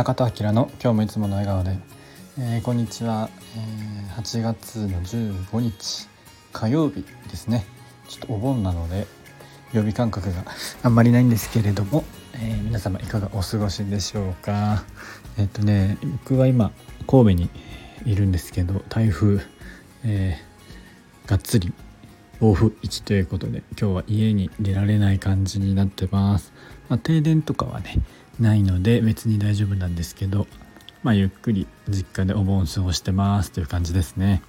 中田明の今日もいつもの笑顔で、えー、こんにちは、えー、8月の15日火曜日ですね。ちょっとお盆なので曜日感覚が あんまりないんですけれども、えー、皆様いかがお過ごしでしょうか。えっ、とね僕は今神戸にいるんですけど台風、えがっつり暴風域ということで今日は家に出られない感じになってます、まあ、停電とかはねないので別に大丈夫なんですけどまあゆっくり実家でお盆過ごしてますという感じですね。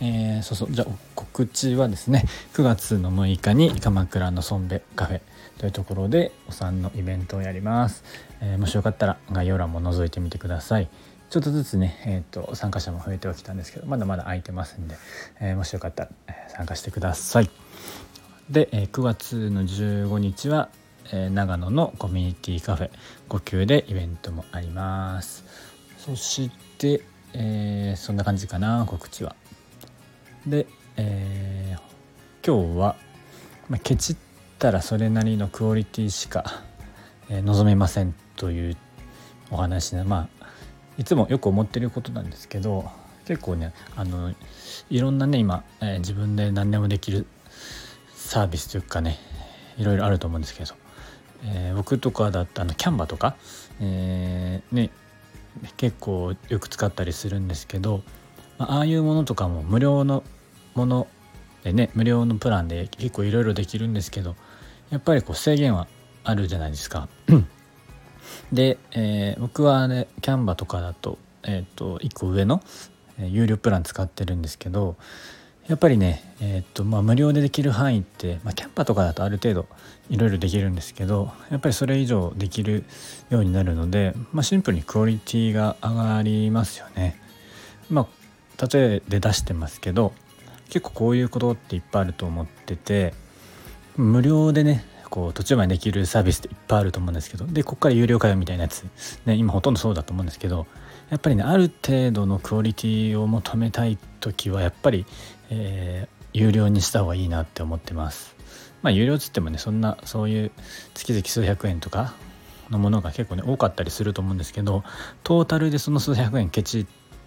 えー、そうそう。じゃあ告知はですね9月の6日に鎌倉のソンベカフェというところでお産のイベントをやります、えー、もしよかったら概要欄も覗いてみてください。ちょっとずつね、えーと、参加者も増えてはきたんですけどまだまだ空いてますんで、えー、もしよかったら参加してください。で、えー、9月の15日は、えー、長野のコミュニティカフェ呼吸でイベントもあります。そして、えー、そんな感じかな告知は。で、えー、今日は、まあ、ケチったらそれなりのクオリティしか、えー、望めませんというお話でまあいつもよく思ってることなんですけど結構ねあのいろんなね今、えー、自分で何でもできるサービスというかねいろいろあると思うんですけど、えー、僕とかだったあのキャンバとか、えー、ね結構よく使ったりするんですけど、まああいうものとかも無料のものでね無料のプランで結構いろいろできるんですけどやっぱりこう制限はあるじゃないですか。で、えー、僕はねキャンバとかだと,、えーと、1個上の、え、有料プラン使ってるんですけどやっぱりね、えーとまあ、無料でできる範囲って、まあ、キャンパとかだとある程度いろいろできるんですけどやっぱりそれ以上できるようになるので、まあ、シンプルにクオリティが上がりますよね。まあ例えで出してますけど結構こういうことっていっぱいあると思ってて無料でねこう途中までできるサービスっていっぱいあると思うんですけどでここから有料かよみたいなやつ、ね、今ほとんどそうだと思うんですけどやっぱりねある程度のクオリティを求めたい時はやっぱり、えー、有料にした方がいいなって思ってます。まあ有料っつってもねそんなそういう月々数百円とかのものが結構ね多かったりすると思うんですけどトータルでその数百円ケチっ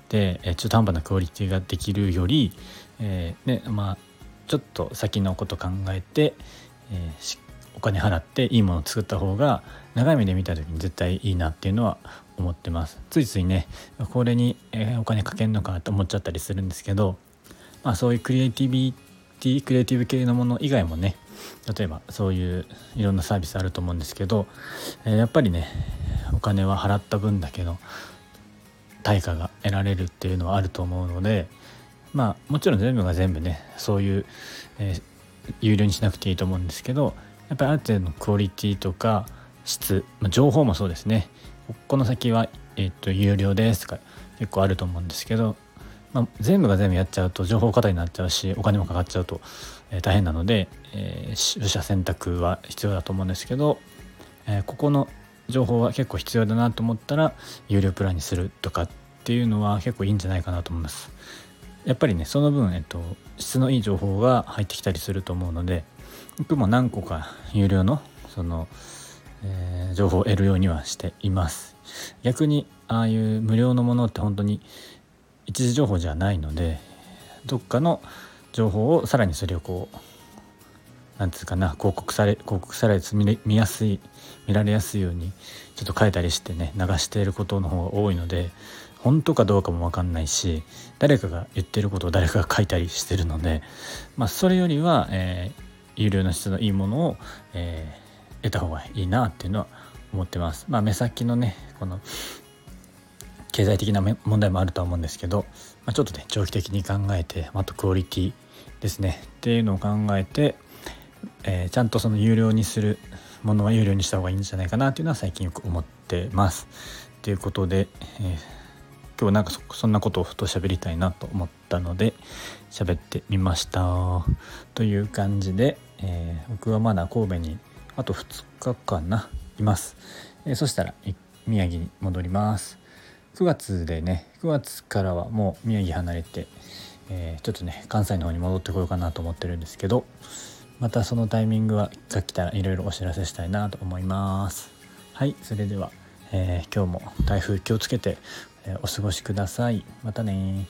て、え中途半端なクオリティができるより、えー、ねまあちょっと先のこと考えて、えー、しお金払っていいものを作った方が長い目で見た時に絶対いいなっていうのは思ってます。ついついねこれにお金かけんのかと思っちゃったりするんですけど、まあ、そういうクリエイティビティクリエイティブ系のもの以外もね例えばそういういろんなサービスあると思うんですけど、えやっぱりねお金は払った分だけの対価が得られるっていうのはあると思うのでまあもちろん全部が全部ねそういう、えー、有料にしなくていいと思うんですけどやっぱりある程度のクオリティとか質、まあ、情報もそうですねこの先は、えー、と有料ですとか結構あると思うんですけど、まあ、全部が全部やっちゃうと情報過多になっちゃうしお金もかかっちゃうと、えー、大変なので、えー、取捨選択は必要だと思うんですけど、えー、ここの情報は結構必要だなと思ったら有料プランにするとかっていうのは結構いいんじゃないかなと思います。やっぱりねその分、えっと、質のいい情報が入ってきたりすると思うので僕も何個か有料のその、えー、情報を得るようにはしています。逆にああいう無料のものって本当に一時情報じゃないのでどっかの情報をさらにそれをこうなんつうかな広告され広告されて見見やすい見られやすいようにちょっと変えたりしてね流していることの方が多いので本当かどうかも分かんないし誰かが言ってることを誰かが書いたりしてるのでまあそれよりは、えー、有料の質のいいものを、えー、得た方がいいなっていうのは思ってます。まあ、目先のねこの経済的な問題もあるとは思うんですけど、まあ、ちょっとね長期的に考えてあとクオリティですねっていうのを考えて、えー、ちゃんとその有料にするものは有料にした方がいいんじゃないかなっていうのは最近よく思ってます。ということで、えー、今日なんかそんなことをふと喋りたいなと思ったので喋ってみました。という感じでえー、僕はまだ神戸にあと2日かないます、えー、そしたら宮城に戻ります。9月でね9月からはもう宮城離れて、えー、ちょっとね関西の方に戻ってこようかなと思ってるんですけどまたそのタイミングはが来たらいろいろお知らせしたいなと思います。はいそれでは、え、今日も台風気をつけて、え、お過ごしください。またね